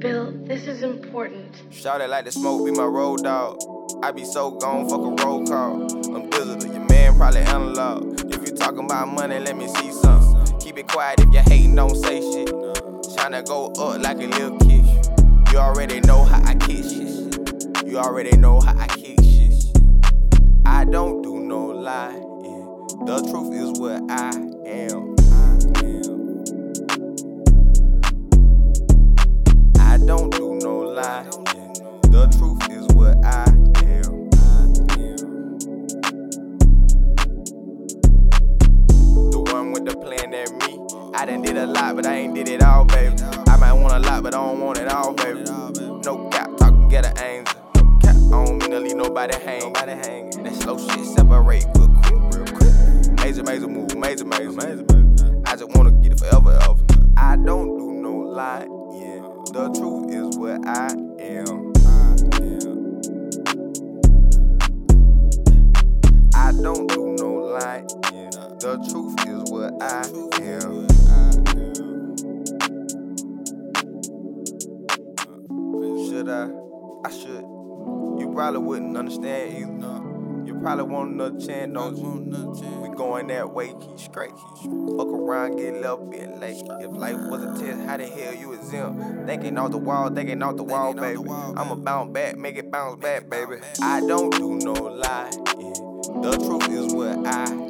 Bill, this is important. Shout it like the smoke be my road dog. I be so gone, fuck a roll call. I'm digital, your man probably analog. If you talking about money, let me see some. Keep it quiet if you hating, don't say shit. Tryna go up like a little kid. You already know how I kick shit. You already know how I kick shit. I don't do no. Yeah. The truth is what I I done did a lot, but I ain't did it all, baby. I might want a lot, but I don't want it all, baby. No cap, talking get an angel. No cap, I don't mean to leave nobody hang. That slow shit separate real quick, real quick. Major, major move, major, major. I just wanna get it forever, ever. I don't do no lie. The truth is what I am. I don't do no lie, yeah. The truth is what I am. Should I? I should. You probably wouldn't understand either. You probably want another chance, don't you? We going that way, keep straight. Fuck around, get left, be late. If life was a test, how the hell you exempt? Thinking off the wall, thinking off the wall, baby. I'ma bounce back, make it bounce back, baby. I don't do no lie. Yeah. The truth is what I